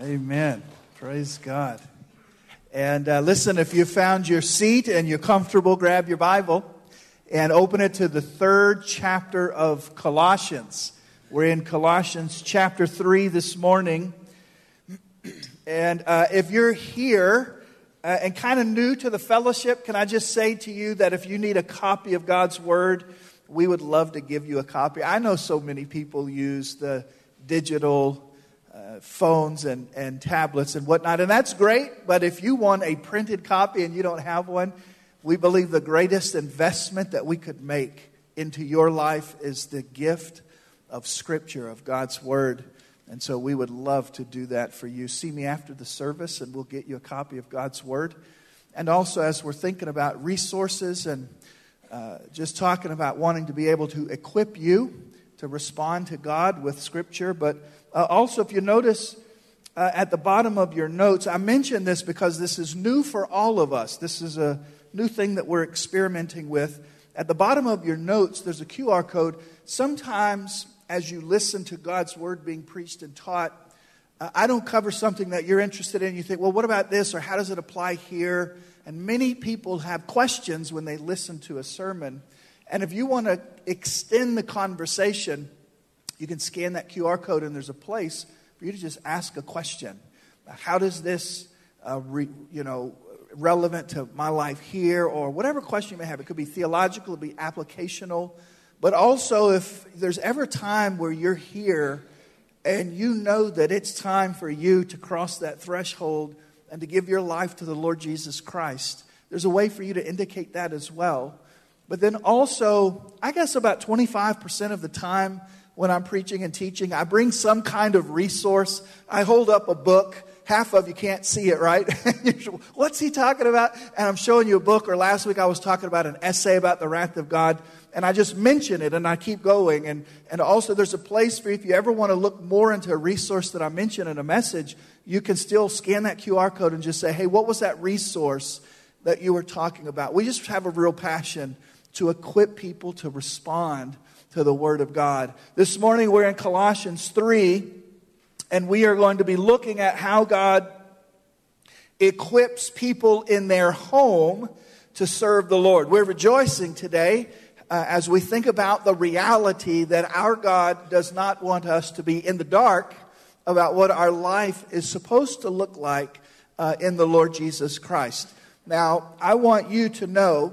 Amen. Praise God. And uh, listen, if you found your seat and you're comfortable, grab your Bible and open it to the third chapter of Colossians. We're in Colossians chapter 3 this morning. And uh, if you're here uh, and kind of new to the fellowship, can I just say to you that if you need a copy of God's Word, we would love to give you a copy. I know so many people use the digital phones and, and tablets and whatnot, and that's great. But if you want a printed copy and you don't have one, we believe the greatest investment that we could make into your life is the gift of Scripture, of God's Word. And so we would love to do that for you. See me after the service, and we'll get you a copy of God's Word. And also, as we're thinking about resources and uh, just talking about wanting to be able to equip you to respond to God with Scripture, but uh, also, if you notice uh, at the bottom of your notes, I mention this because this is new for all of us. This is a new thing that we're experimenting with. At the bottom of your notes, there's a QR code. Sometimes, as you listen to God's word being preached and taught, uh, I don't cover something that you're interested in. You think, well, what about this? Or how does it apply here? And many people have questions when they listen to a sermon. And if you want to extend the conversation, you can scan that QR code, and there's a place for you to just ask a question. How does this, uh, re, you know, relevant to my life here, or whatever question you may have? It could be theological, it could be applicational, but also if there's ever a time where you're here and you know that it's time for you to cross that threshold and to give your life to the Lord Jesus Christ, there's a way for you to indicate that as well. But then also, I guess about 25% of the time, when I'm preaching and teaching. I bring some kind of resource. I hold up a book. Half of you can't see it, right? What's he talking about? And I'm showing you a book, or last week I was talking about an essay about the wrath of God, and I just mention it and I keep going. And, and also, there's a place for if you ever want to look more into a resource that I mentioned in a message, you can still scan that QR code and just say, hey, what was that resource that you were talking about? We just have a real passion to equip people to respond to the Word of God. This morning we're in Colossians 3, and we are going to be looking at how God equips people in their home to serve the Lord. We're rejoicing today uh, as we think about the reality that our God does not want us to be in the dark about what our life is supposed to look like uh, in the Lord Jesus Christ. Now, I want you to know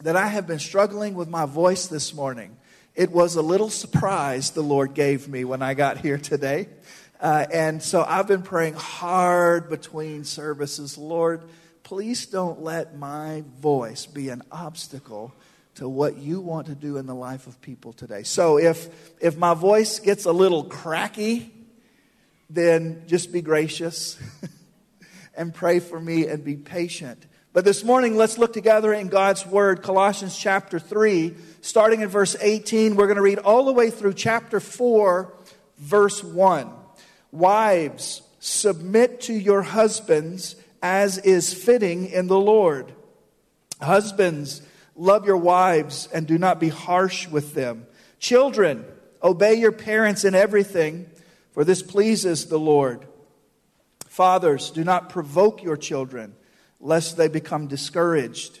that I have been struggling with my voice this morning. It was a little surprise the Lord gave me when I got here today. Uh, and so I've been praying hard between services. Lord, please don't let my voice be an obstacle to what you want to do in the life of people today. So if, if my voice gets a little cracky, then just be gracious and pray for me and be patient. But this morning, let's look together in God's Word, Colossians chapter 3, starting in verse 18. We're going to read all the way through chapter 4, verse 1. Wives, submit to your husbands as is fitting in the Lord. Husbands, love your wives and do not be harsh with them. Children, obey your parents in everything, for this pleases the Lord. Fathers, do not provoke your children, lest they become discouraged.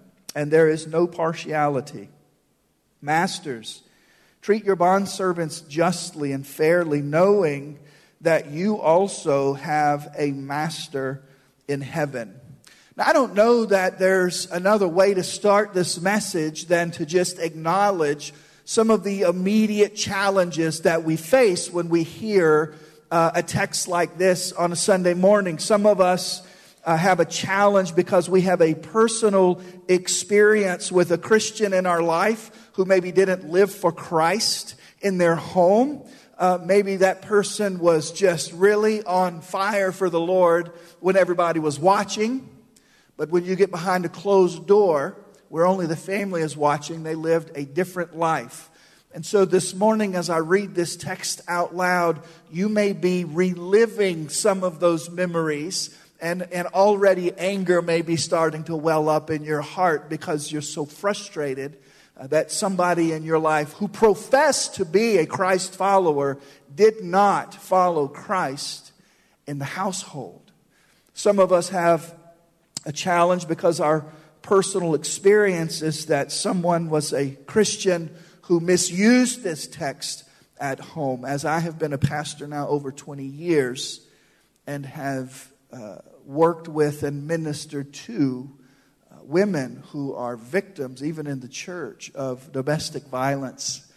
and there is no partiality. Masters, treat your bondservants justly and fairly, knowing that you also have a master in heaven. Now, I don't know that there's another way to start this message than to just acknowledge some of the immediate challenges that we face when we hear uh, a text like this on a Sunday morning. Some of us uh, have a challenge because we have a personal experience with a Christian in our life who maybe didn't live for Christ in their home. Uh, maybe that person was just really on fire for the Lord when everybody was watching. But when you get behind a closed door where only the family is watching, they lived a different life. And so this morning, as I read this text out loud, you may be reliving some of those memories, and, and already anger may be starting to well up in your heart because you're so frustrated uh, that somebody in your life who professed to be a Christ follower did not follow Christ in the household. Some of us have a challenge because our personal experience is that someone was a Christian who misused this text at home. As I have been a pastor now over 20 years and have uh, worked with and ministered to uh, women who are victims, even in the church, of domestic violence,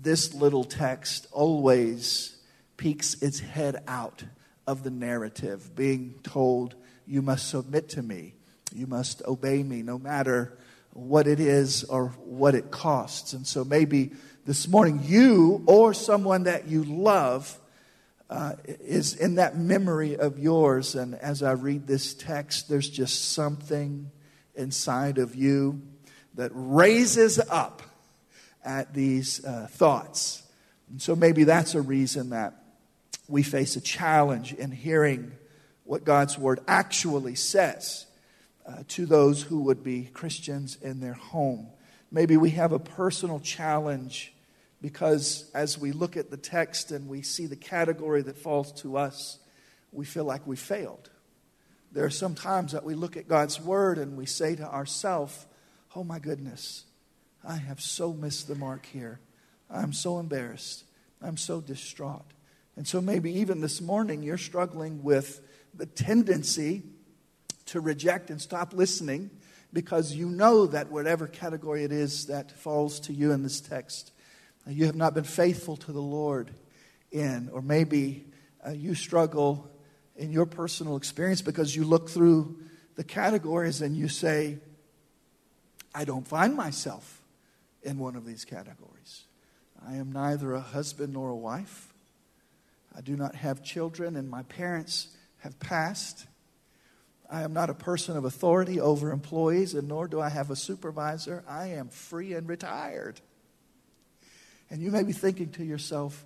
this little text always peeks its head out of the narrative, being told, You must submit to me, you must obey me, no matter what it is or what it costs. And so maybe this morning you or someone that you love uh, is in that memory of yours. And as I read this text, there's just something inside of you that raises up at these uh, thoughts. And so maybe that's a reason that we face a challenge in hearing what God's word actually says uh, to those who would be Christians in their home. Maybe we have a personal challenge because as we look at the text and we see the category that falls to us, we feel like we failed. There are some times that we look at God's word and we say to ourselves, Oh my goodness, I have so missed the mark here. I'm so embarrassed. I'm so distraught. And so maybe even this morning you're struggling with the tendency to reject and stop listening because you know that whatever category it is that falls to you in this text, you have not been faithful to the Lord in, or maybe uh, you struggle in your personal experience because you look through the categories and you say, I don't find myself in one of these categories. I am neither a husband nor a wife. I do not have children, and my parents have passed. I am not a person of authority over employees, and nor do I have a supervisor. I am free and retired. And you may be thinking to yourself,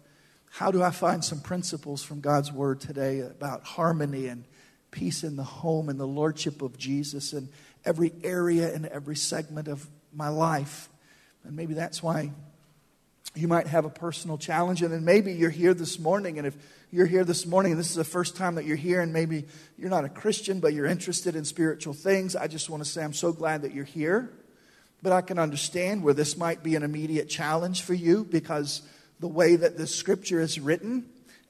how do I find some principles from God's Word today about harmony and peace in the home and the Lordship of Jesus in every area and every segment of my life? And maybe that's why you might have a personal challenge. And then maybe you're here this morning, and if you're here this morning and this is the first time that you're here, and maybe you're not a Christian, but you're interested in spiritual things, I just want to say I'm so glad that you're here. But I can understand where this might be an immediate challenge for you because the way that the scripture is written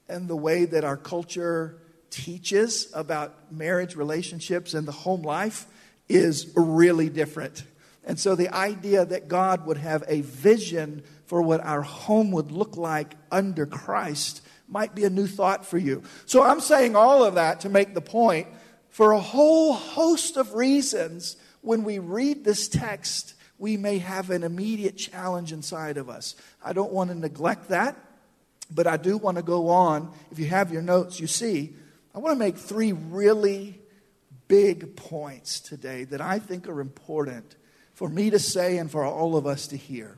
and the way that our culture teaches about marriage relationships and the home life is really different. And so the idea that God would have a vision for what our home would look like under Christ might be a new thought for you. So I'm saying all of that to make the point for a whole host of reasons when we read this text we may have an immediate challenge inside of us. I don't want to neglect that, but I do want to go on. If you have your notes, you see, I want to make three really big points today that I think are important for me to say and for all of us to hear.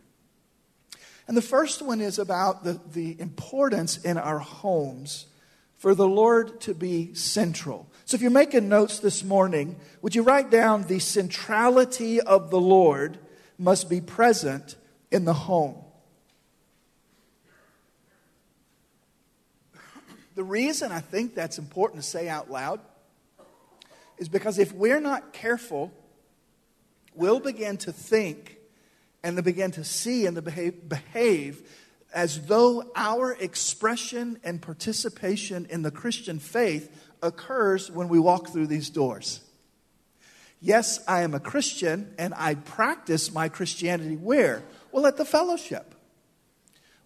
And the first one is about the, the importance in our homes for the Lord to be central. So if you're making notes this morning, would you write down the centrality of the Lord must be present in the home? The reason I think that's important to say out loud is because if we're not careful, we'll begin to think and they begin to see and to behave, behave as though our expression and participation in the Christian faith occurs when we walk through these doors. Yes, I am a Christian and I practice my Christianity where? Well, at the fellowship.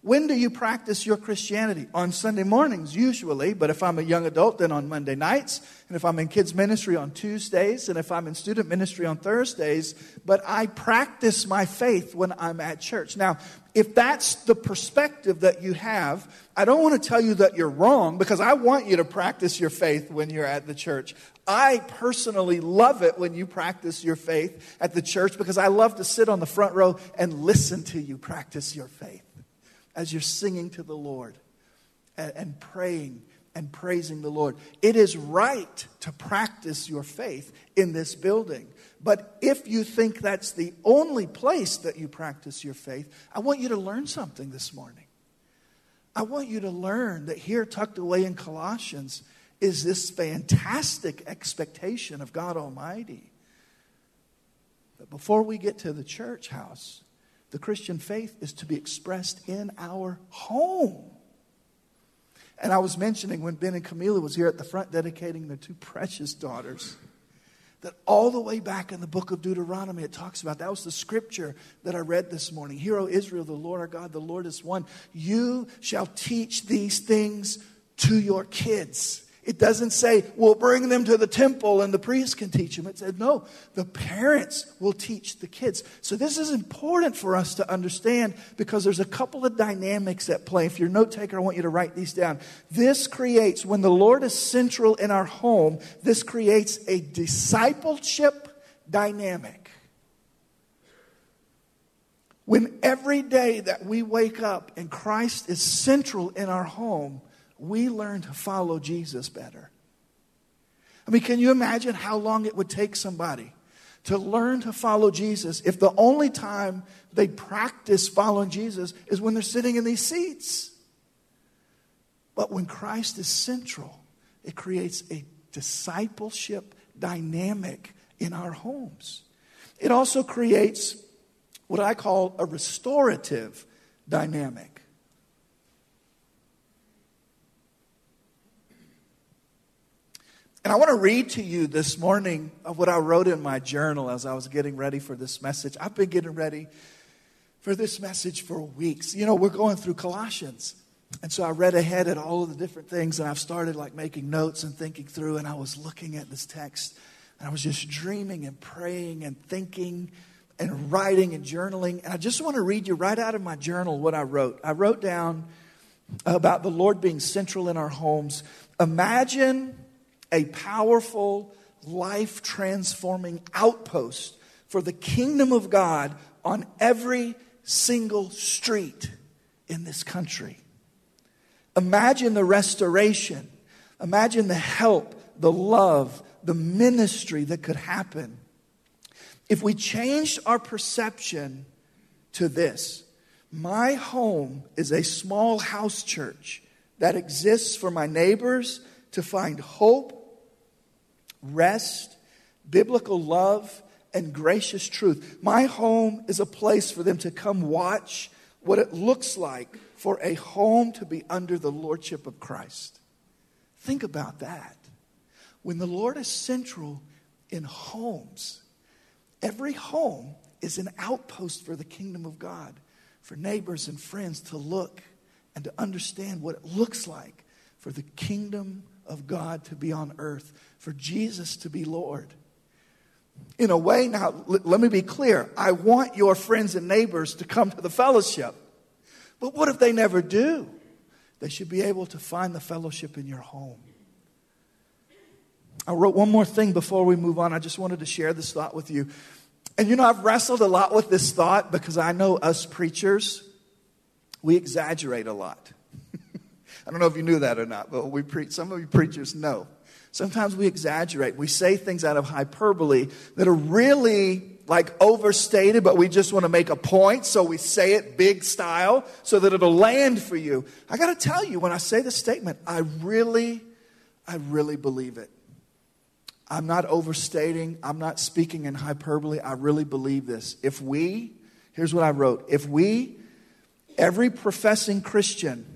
When do you practice your Christianity? On Sunday mornings, usually, but if I'm a young adult, then on Monday nights, and if I'm in kids' ministry on Tuesdays, and if I'm in student ministry on Thursdays, but I practice my faith when I'm at church. Now, if that's the perspective that you have, I don't want to tell you that you're wrong because I want you to practice your faith when you're at the church. I personally love it when you practice your faith at the church because I love to sit on the front row and listen to you practice your faith as you're singing to the Lord and, and praying and praising the Lord. It is right to practice your faith in this building. But if you think that's the only place that you practice your faith, I want you to learn something this morning. I want you to learn that here, tucked away in Colossians, is this fantastic expectation of God Almighty. But before we get to the church house, the Christian faith is to be expressed in our home. And I was mentioning when Ben and Camila was here at the front dedicating their two precious daughters that all the way back in the book of Deuteronomy it talks about that was the scripture that I read this morning. Hear, O Israel, the Lord our God, the Lord is one. You shall teach these things to your kids. It doesn't say, we'll bring them to the temple and the priest can teach them. It said, no, the parents will teach the kids. So this is important for us to understand because there's a couple of dynamics at play. If you're a note taker, I want you to write these down. This creates, when the Lord is central in our home, this creates a discipleship dynamic. When every day that we wake up and Christ is central in our home, we learn to follow Jesus better. I mean, can you imagine how long it would take somebody to learn to follow Jesus if the only time they practice following Jesus is when they're sitting in these seats? But when Christ is central, it creates a discipleship dynamic in our homes. It also creates what I call a restorative dynamic. And I want to read to you this morning of what I wrote in my journal as I was getting ready for this message. I've been getting ready for this message for weeks. You know, we're going through Colossians. And so I read ahead at all of the different things and I've started like making notes and thinking through and I was looking at this text and I was just dreaming and praying and thinking and writing and journaling. And I just want to read you right out of my journal what I wrote. I wrote down about the Lord being central in our homes. Imagine a powerful, life transforming outpost for the kingdom of God on every single street in this country. Imagine the restoration. Imagine the help, the love, the ministry that could happen if we changed our perception to this. My home is a small house church that exists for my neighbors to find hope rest, biblical love, and gracious truth. My home is a place for them to come watch what it looks like for a home to be under the lordship of Christ. Think about that. When the Lord is central in homes, every home is an outpost for the kingdom of God, for neighbors and friends to look and to understand what it looks like for the kingdom of God to be on earth, for Jesus to be Lord. In a way, now, let me be clear. I want your friends and neighbors to come to the fellowship. But what if they never do? They should be able to find the fellowship in your home. I wrote one more thing before we move on. I just wanted to share this thought with you. And you know, I've wrestled a lot with this thought because I know us preachers, we exaggerate a lot. I don't know if you knew that or not, but we preach, some of you preachers know. Sometimes we exaggerate. We say things out of hyperbole that are really like overstated, but we just want to make a point, so we say it big style so that it'll land for you. I got to tell you, when I say the statement, I really, I really believe it. I'm not overstating, I'm not speaking in hyperbole. I really believe this. If we, here's what I wrote if we, every professing Christian,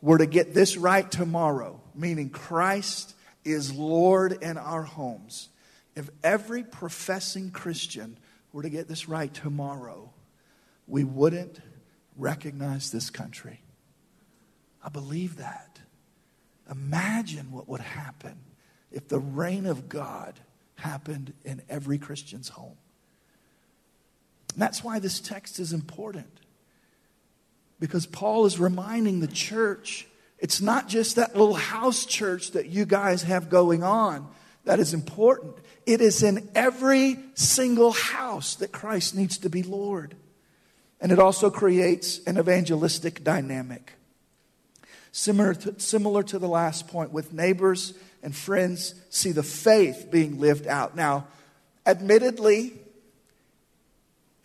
were to get this right tomorrow, meaning Christ is Lord in our homes, if every professing Christian were to get this right tomorrow, we wouldn't recognize this country. I believe that. Imagine what would happen if the reign of God happened in every Christian's home. And that's why this text is important. Because Paul is reminding the church it's not just that little house church that you guys have going on that is important. It is in every single house that Christ needs to be Lord. And it also creates an evangelistic dynamic. Similar to, similar to the last point, with neighbors and friends, see the faith being lived out. Now, admittedly,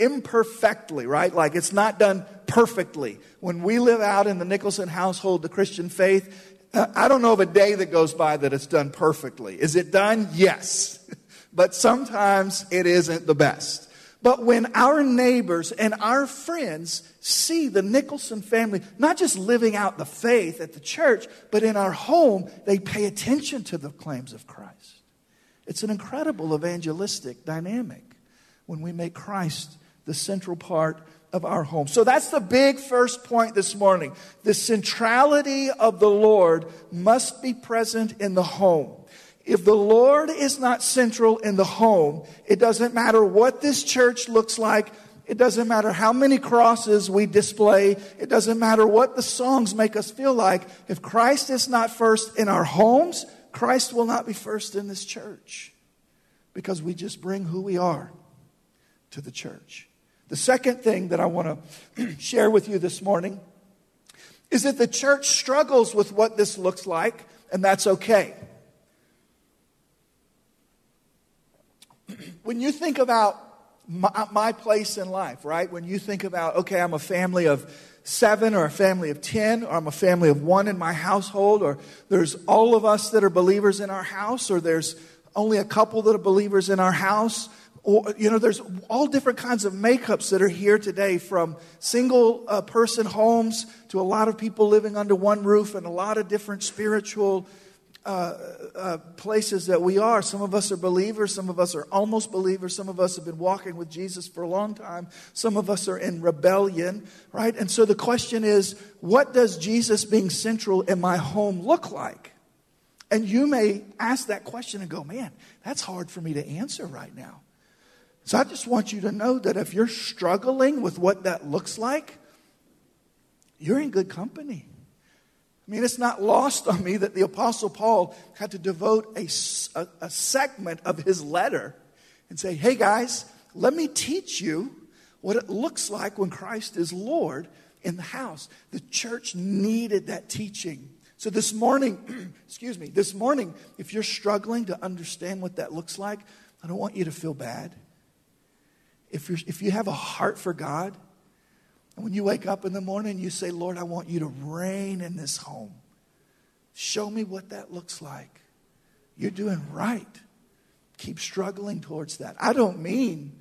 imperfectly, right? Like it's not done perfectly. When we live out in the Nicholson household the Christian faith, uh, I don't know of a day that goes by that it's done perfectly. Is it done? Yes. But sometimes it isn't the best. But when our neighbors and our friends see the Nicholson family not just living out the faith at the church, but in our home, they pay attention to the claims of Christ. It's an incredible evangelistic dynamic when we make Christ the central part of our home. So that's the big first point this morning. The centrality of the Lord must be present in the home. If the Lord is not central in the home, it doesn't matter what this church looks like. It doesn't matter how many crosses we display. It doesn't matter what the songs make us feel like. If Christ is not first in our homes, Christ will not be first in this church because we just bring who we are to the church. The second thing that I want to share with you this morning is that the church struggles with what this looks like, and that's okay. When you think about my, uh, my, place in life, right? When you think about, okay, I'm a family of seven or a family of ten, or I'm a family of one in my household, or there's all of us that are believers in our house, or there's only a couple that are believers in our house. Or, you know, there's all different kinds of makeups that are here today from single uh, person homes to a lot of people living under one roof and a lot of different spiritual uh, uh, places that we are. Some of us are believers, some of us are almost believers, some of us have been walking with Jesus for a long time, some of us are in rebellion, right? And so the question is what does Jesus being central in my home look like? And you may ask that question and go, man, that's hard for me to answer right now. So I just want you to know that if you're struggling with what that looks like, you're in good company. I mean, it's not lost on me that the Apostle Paul had to devote a, a, a, segment of his letter and say, hey guys, let me teach you what it looks like when Christ is Lord in the house. The church needed that teaching. So this morning, excuse me, this morning, if you're struggling to understand what that looks like, I don't want you to feel bad if, you're, if you have a heart for God, and when you wake up in the morning, you say, Lord, I want you to reign in this home. Show me what that looks like. You're doing right. Keep struggling towards that. I don't mean,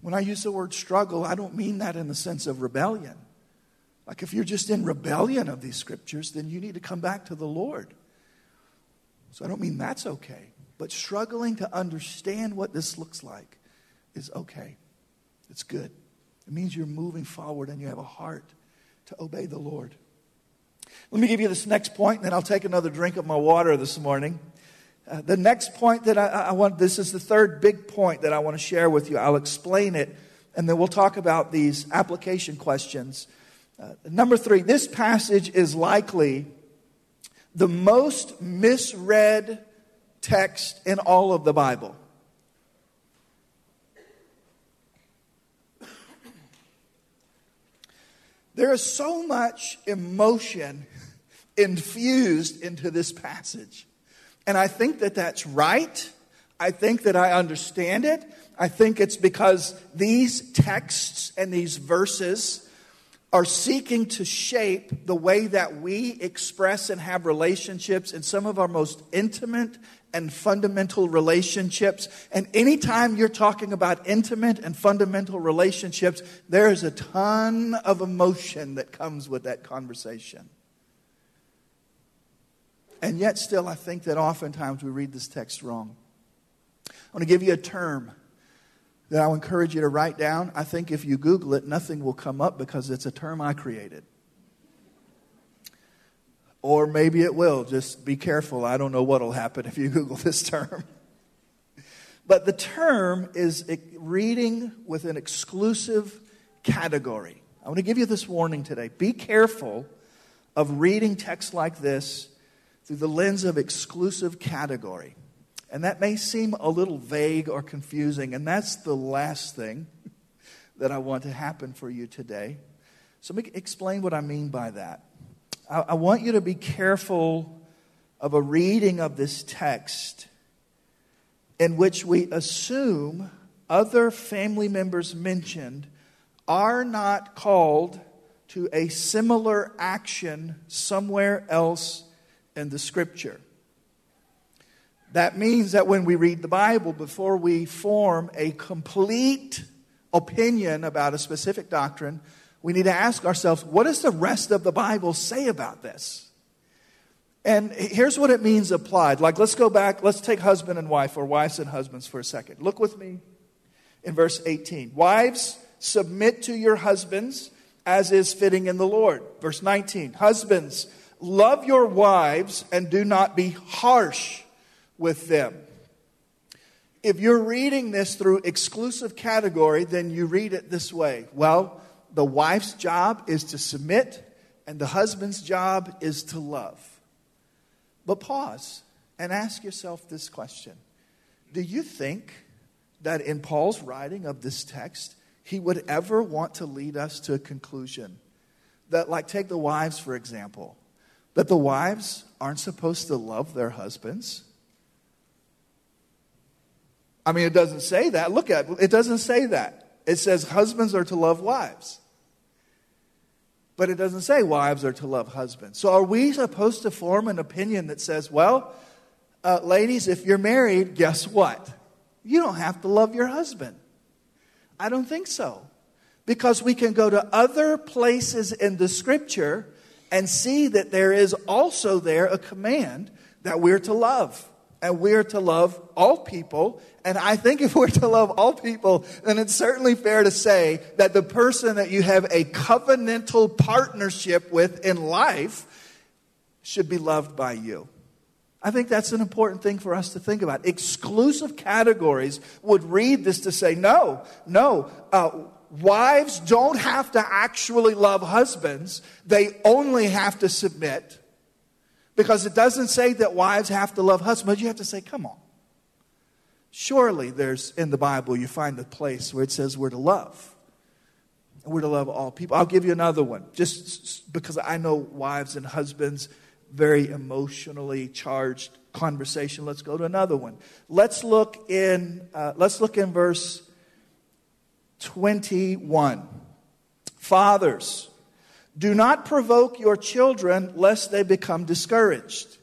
when I use the word struggle, I don't mean that in the sense of rebellion. Like if you're just in rebellion of these scriptures, then you need to come back to the Lord. So I don't mean that's okay. But struggling to understand what this looks like is okay. It's good. It means you're moving forward and you have a heart to obey the Lord. Let me give you this next point, and then I'll take another drink of my water this morning. Uh, the next point that I, I, want, this is the third big point that I want to share with you. I'll explain it, and then we'll talk about these application questions. Uh, number three, this passage is likely the most misread text in all of the Bible. There is so much emotion infused into this passage. And I think that that's right. I think that I understand it. I think it's because these texts and these verses are seeking to shape the way that we express and have relationships in some of our most intimate and fundamental relationships. And anytime you're talking about intimate and fundamental relationships, there is a ton of emotion that comes with that conversation. And yet, still, I think that oftentimes we read this text wrong. I want to give you a term that I'll encourage you to write down. I think if you Google it, nothing will come up because it's a term I created. Or maybe it will. Just be careful. I don't know what will happen if you Google this term. But the term is reading with an exclusive category. I want to give you this warning today. Be careful of reading texts like this through the lens of exclusive category. And that may seem a little vague or confusing, and that's the last thing that I want to happen for you today. So let me explain what I mean by that. I, I want you to be careful of a reading of this text in which we assume other family members mentioned are not called to a similar action somewhere else in the scripture. That means that when we read the Bible, before we form a complete opinion about a specific doctrine, we need to ask ourselves, what does the rest of the Bible say about this? And here's what it means applied. Like, let's go back, let's take husband and wife, or wives and husbands for a second. Look with me in verse 18. Wives, submit to your husbands as is fitting in the Lord. Verse 19. Husbands, love your wives and do not be harsh with them. If you're reading this through exclusive category, then you read it this way. Well, the wife's job is to submit, and the husband's job is to love. But pause and ask yourself this question Do you think that in Paul's writing of this text, he would ever want to lead us to a conclusion that, like, take the wives, for example, that the wives aren't supposed to love their husbands? I mean, it doesn't say that. Look at it. It doesn't say that. It says husbands are to love wives. But it doesn't say wives are to love husbands. So are we supposed to form an opinion that says, well, uh, ladies, if you're married, guess what? You don't have to love your husband. I don't think so. Because we can go to other places in the scripture and see that there is also there a command that we're to love and we're to love all people. And I think if we're to love all people, then it's certainly fair to say that the person that you have a covenantal partnership with in life should be loved by you. I think that's an important thing for us to think about. Exclusive categories would read this to say, no, no, uh, wives don't have to actually love husbands, they only have to submit. Because it doesn't say that wives have to love husbands. You have to say, come on. Surely there's in the Bible, you find the place where it says we're to love. We're to love all people. I'll give you another one, just because I know wives and husbands, very emotionally charged conversation. Let's go to another one. Let's look in, uh, let's look in verse 21. Fathers, do not provoke your children lest they become discouraged.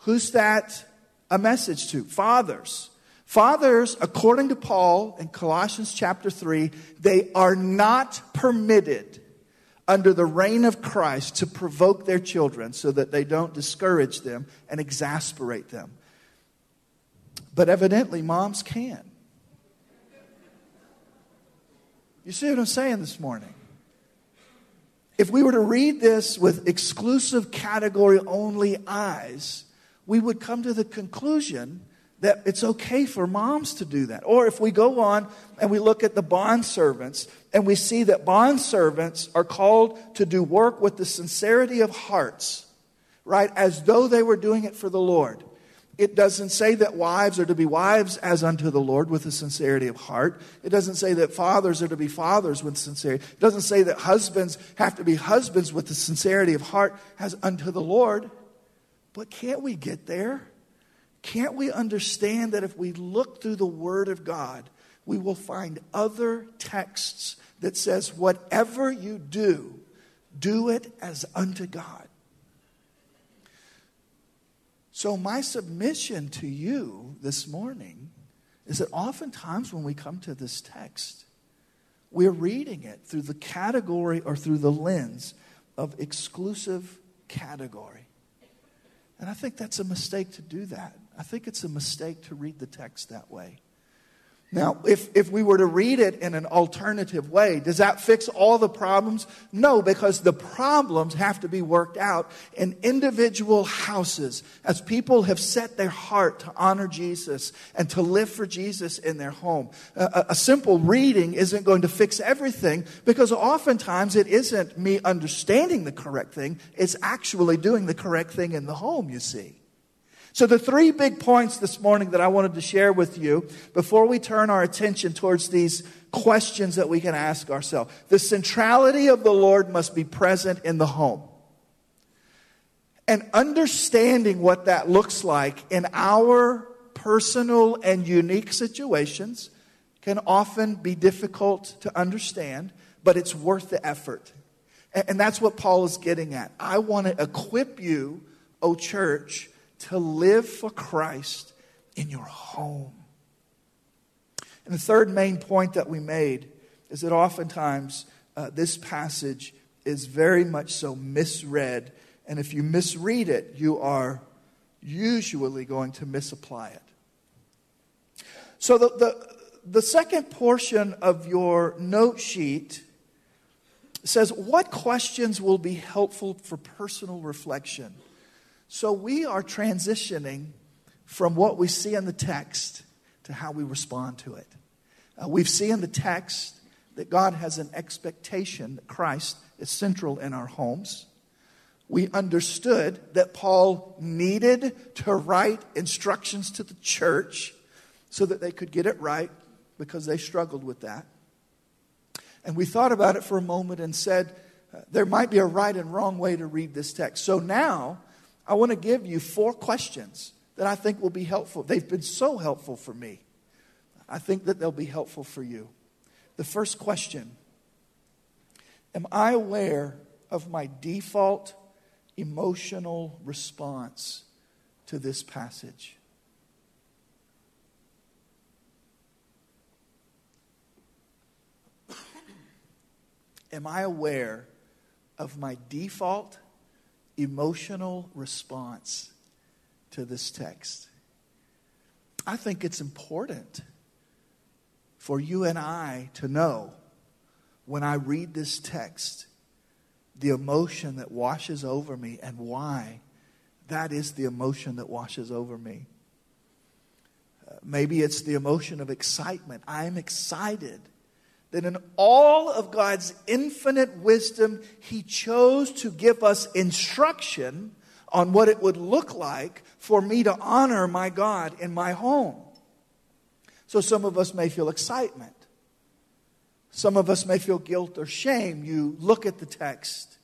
Who's that a message to? Fathers. Fathers, according to Paul in Colossians chapter 3, they are not permitted under the reign of Christ to provoke their children so that they don't discourage them and exasperate them. But evidently, moms can. You see what I'm saying this morning? If we were to read this with exclusive category only eyes, we would come to the conclusion that it's okay for moms to do that. Or if we go on and we look at the bond servants and we see that bond servants are called to do work with the sincerity of hearts, right? As though they were doing it for the Lord. It doesn't say that wives are to be wives as unto the Lord with a sincerity of heart. It doesn't say that fathers are to be fathers with sincerity. It doesn't say that husbands have to be husbands with the sincerity of heart as unto the Lord. But can't we get there? Can't we understand that if we look through the Word of God, we will find other texts that says, whatever you do, do it as unto God. So, my submission to you this morning is that oftentimes when we come to this text, we're reading it through the category or through the lens of exclusive category. And I think that's a mistake to do that. I think it's a mistake to read the text that way. Now, if, if we were to read it in an alternative way, does that fix all the problems? No, because the problems have to be worked out in individual houses as people have set their heart to honor Jesus and to live for Jesus in their home. A, a simple reading isn't going to fix everything because oftentimes it isn't me understanding the correct thing, it's actually doing the correct thing in the home, you see. So, the three big points this morning that I wanted to share with you before we turn our attention towards these questions that we can ask ourselves. The centrality of the Lord must be present in the home. And understanding what that looks like in our personal and unique situations can often be difficult to understand, but it's worth the effort. And that's what Paul is getting at. I want to equip you, O church to live for Christ in your home. And the third main point that we made is that oftentimes uh, this passage is very much so misread. And if you misread it, you are usually going to misapply it. So the, the, the second portion of your note sheet says, What questions will be helpful for personal reflection? So we are transitioning from what we see in the text to how we respond to it. Uh, we've seen in the text that God has an expectation that Christ is central in our homes. We understood that Paul needed to write instructions to the church so that they could get it right because they struggled with that. And we thought about it for a moment and said, uh, there might be a right and wrong way to read this text. So now I want to give you four questions that I think will be helpful. They've been so helpful for me. I think that they'll be helpful for you. The first question Am I aware of my default emotional response to this passage? Am I aware of my default emotional response to this text. I think it's important for you and I to know when I read this text the emotion that washes over me and why that is the emotion that washes over me. Uh, maybe it's the emotion of excitement. I'm excited that in all of God's infinite wisdom, He chose to give us instruction on what it would look like for me to honor my God in my home. So some of us may feel excitement. Some of us may feel guilt or shame. You look at the text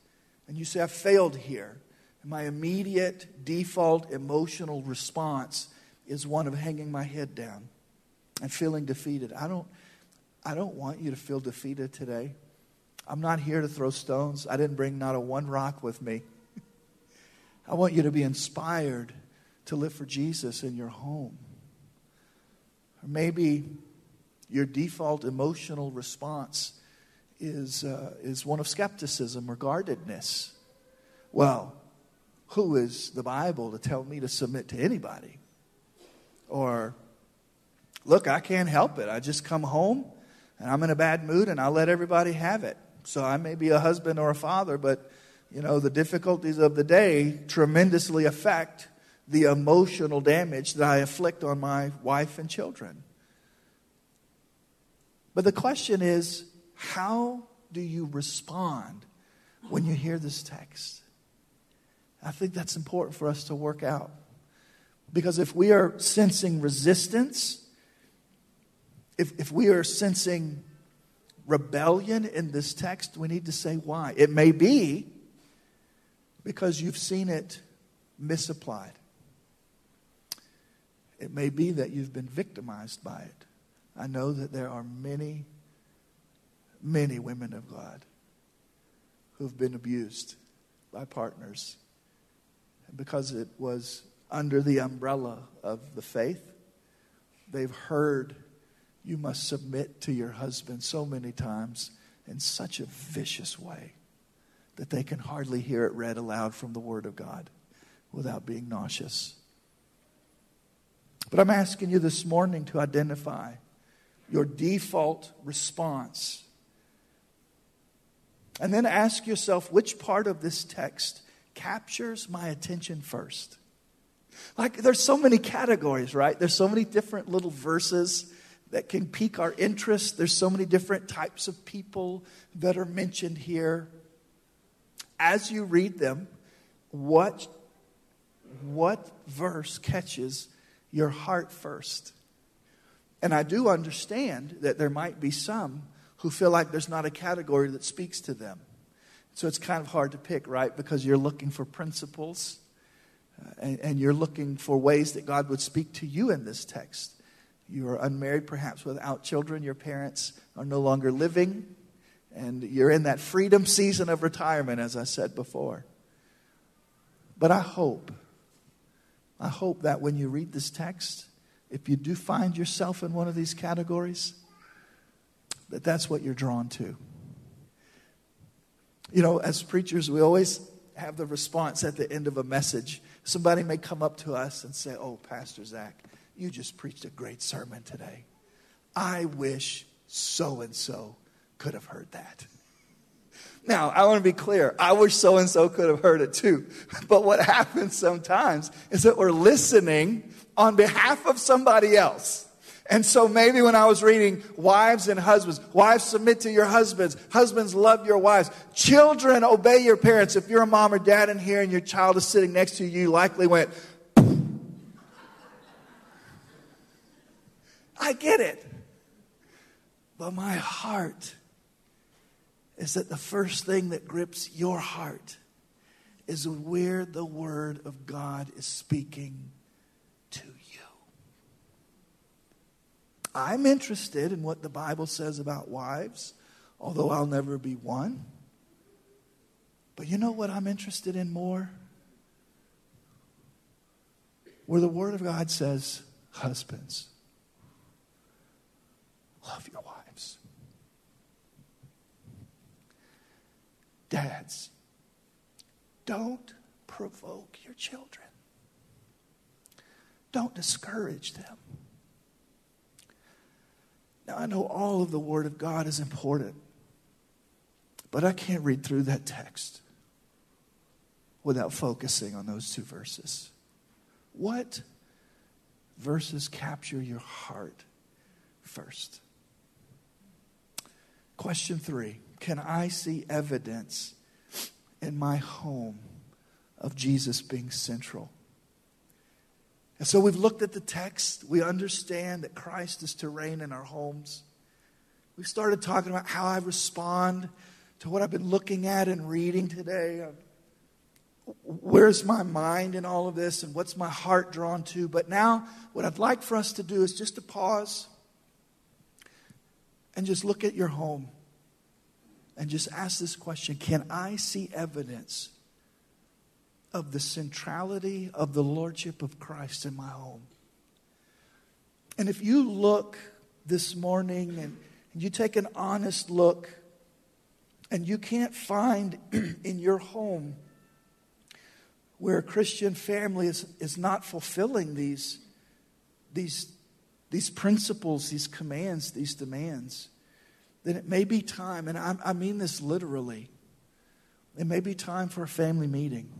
and you say, I failed here. And my immediate default emotional response is one of hanging my head down and feeling defeated. I don't, I don't want you to feel defeated today. I'm not here to throw stones. I didn't bring not a one rock with me. I want you to be inspired to live for Jesus in your home. Or maybe your default emotional response is, uh, is one of skepticism or guardedness. Well, who is the Bible to tell me to submit to anybody? Or, look, I can't help it. I just come home and I'm in a bad mood and I'll let everybody have it. So I may be a husband or a father, but you know, the difficulties of the day tremendously affect the emotional damage that I inflict on my wife and children. But the question is, how do you respond when you hear this text? I think that's important for us to work out. Because if we are sensing resistance, if, if we are sensing rebellion in this text, we need to say why. It may be because you've seen it misapplied. It may be that you've been victimized by it. I know that there are many, many women of God who've been abused by partners. Because it was under the umbrella of the faith, they've heard you must submit to your husband so many times in such a vicious way that they can hardly hear it read aloud from the Word of God without being nauseous. But I'm asking you this morning to identify your default response. And then ask yourself which part of this text captures my attention first. Like, there's so many categories, right? There's so many different little verses that can pique our interest. There's so many different types of people that are mentioned here. As you read them, what, what verse catches your heart first? And I do understand that there might be some who feel like there's not a category that speaks to them. So it's kind of hard to pick, right? Because you're looking for principles uh, and, and, you're looking for ways that God would speak to you in this text. You are unmarried, perhaps without children. Your parents are no longer living. And you're in that freedom season of retirement, as I said before. But I hope, I hope that when you read this text, if you do find yourself in one of these categories, that that's what you're drawn to. You know, as preachers, we always have the response at the end of a message. Somebody may come up to us and say, Oh, Pastor Zach, you just preached a great sermon today. I wish so and so could have heard that. Now, I want to be clear. I wish so and so could have heard it too. But what happens sometimes is that we're listening on behalf of somebody else. And so maybe when I was reading wives and husbands, wives submit to your husbands, husbands love your wives, children obey your parents. If you're a mom or dad in here and your child is sitting next to you, you likely went, I get it. But my heart is that the first thing that grips your heart is where the Word of God is speaking to you. I'm interested in what the Bible says about wives, although I'll never be one. But you know what I'm interested in more? Where the Word of God says, husbands, love your wives. Dads, don't provoke your children. Don't discourage them. Now, I know all of the Word of God is important, but I can't read through that text without focusing on those two verses. What verses capture your heart first? Question three Can I see evidence in my home of Jesus being central? And so we've looked at the text. We understand that Christ is to reign in our homes. We've started talking about how I respond to what I've been looking at and reading today. Um, Where's my mind in all of this and what's my heart drawn to? But now, what I'd like for us to do is just to pause and just look at your home and just ask this question Can I see evidence of the centrality of the Lordship of Christ in my home? And if you look this morning and, and you take an honest look and you can't find in your home where a Christian family is, is not fulfilling these, these these principles, these commands, these demands, then it may be time, and I, I mean this literally, it may be time for a family meeting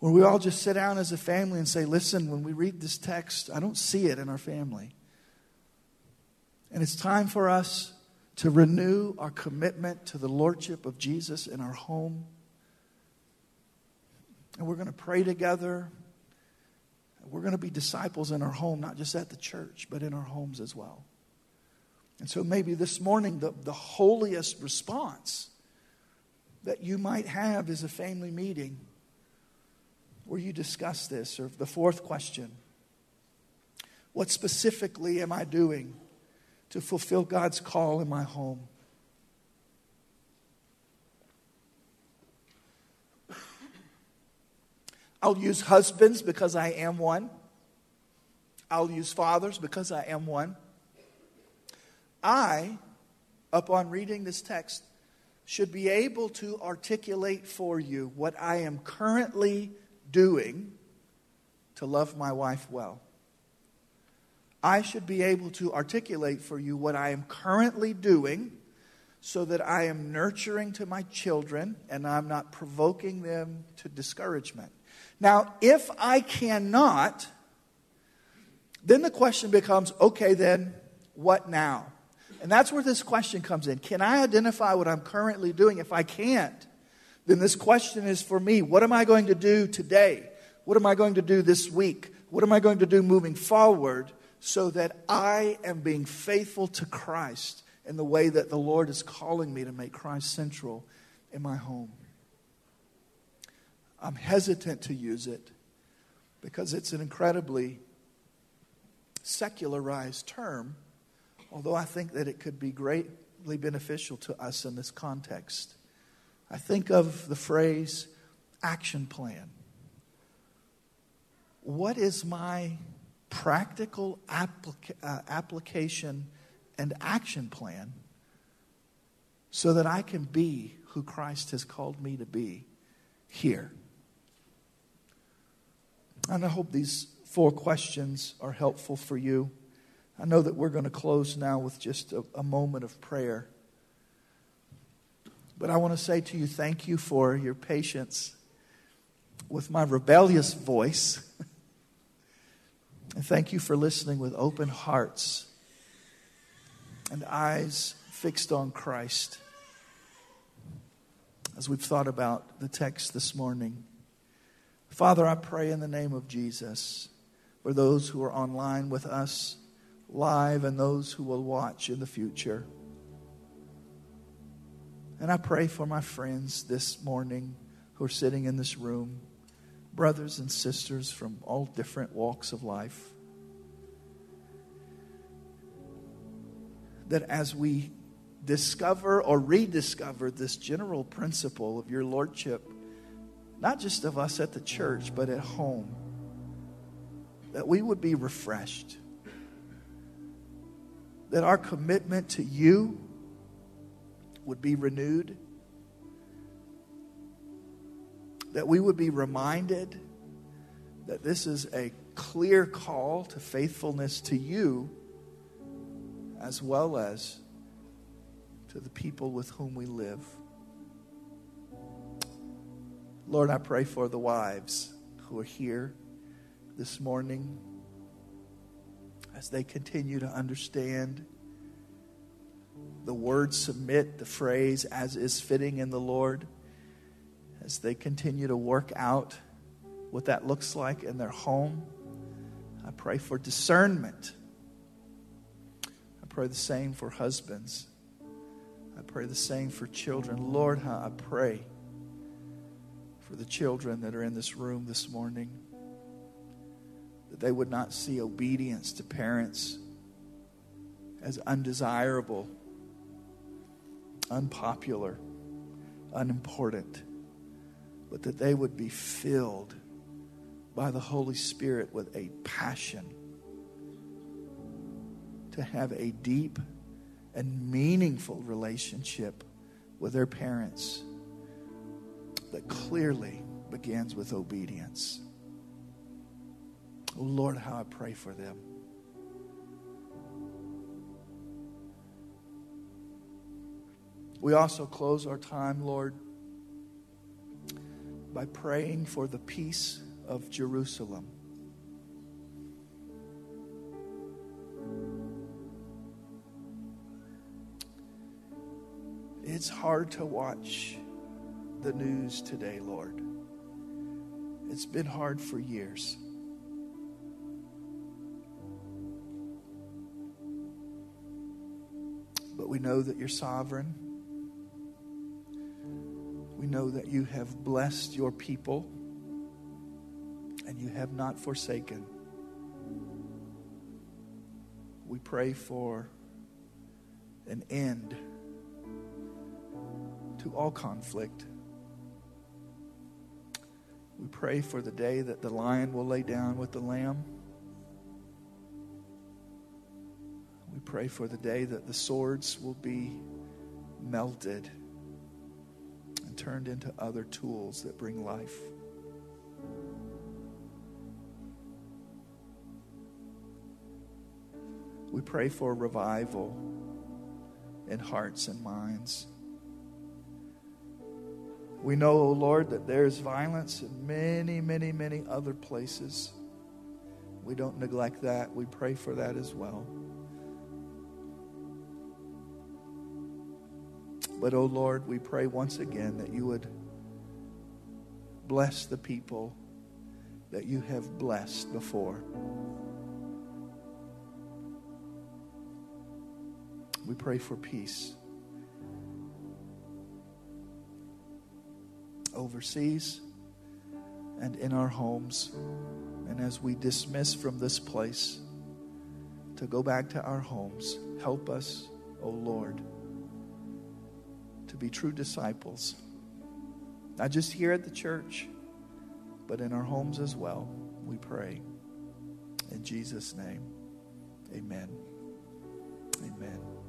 where we all just sit down as a family and say, listen, when we read this text, I don't see it in our family. And it's time for us to renew our commitment to the Lordship of Jesus in our home. And we're going to pray together. We're going to be disciples in our home, not just at the church, but in our homes as well. And so maybe this morning, the, the holiest response that you might have is a family meeting where you discuss this. Or the fourth question What specifically am I doing to fulfill God's call in my home? I'll use husbands because I am one. I'll use fathers because I am one. I, upon reading this text, should be able to articulate for you what I am currently doing to love my wife well. I should be able to articulate for you what I am currently doing so that I am nurturing to my children and I'm not provoking them to discouragement. Now, if I cannot, then the question becomes okay, then what now? And that's where this question comes in. Can I identify what I'm currently doing? If I can't, then this question is for me. What am I going to do today? What am I going to do this week? What am I going to do moving forward so that I am being faithful to Christ in the way that the Lord is calling me to make Christ central in my home? I'm hesitant to use it because it's an incredibly secularized term, although I think that it could be greatly beneficial to us in this context. I think of the phrase action plan. What is my practical applica- uh, application and action plan so that I can be who Christ has called me to be here? And I hope these four questions are helpful for you. I know that we're going to close now with just a, a moment of prayer. But I want to say to you, thank you for your patience with my rebellious voice. and thank you for listening with open hearts and eyes fixed on Christ as we've thought about the text this morning. Father, I pray in the name of Jesus for those who are online with us live and those who will watch in the future. And I pray for my friends this morning who are sitting in this room, brothers and sisters from all different walks of life. That as we discover or rediscover this general principle of your Lordship, not just of us at the church, but at home, that we would be refreshed. That our commitment to you would be renewed. That we would be reminded that this is a clear call to faithfulness to you as well as to the people with whom we live. Lord, I pray for the wives who are here this morning as they continue to understand the word submit, the phrase as is fitting in the Lord, as they continue to work out what that looks like in their home. I pray for discernment. I pray the same for husbands. I pray the same for children. Lord, I pray for the children that are in this room this morning that they would not see obedience to parents as undesirable, unpopular, unimportant, but that they would be filled by the Holy Spirit with a passion to have a deep and meaningful relationship with their parents that clearly begins with obedience. Oh, Lord, how I pray for them. We also close our time, Lord, by praying for the peace of Jerusalem. It's hard to watch the news today, Lord. It's been hard for years. But we know that you're sovereign. We know that you have blessed your people and you have not forsaken. We pray for an end to all conflict. Pray for the day that the lion will lay down with the lamb. We pray for the day that the swords will be melted and turned into other tools that bring life. We pray for revival in hearts and minds. We know, O oh Lord, that there's violence in many, many, many other places. We don't neglect that. We pray for that as well. But, oh Lord, we pray once again that you would bless the people that you have blessed before. We pray for peace overseas and in our homes. And as we dismiss from this place to go back to our homes, help us, O oh Lord to be true disciples, not just here at the church, but in our homes as well. We pray. In Jesus' name, amen. Amen.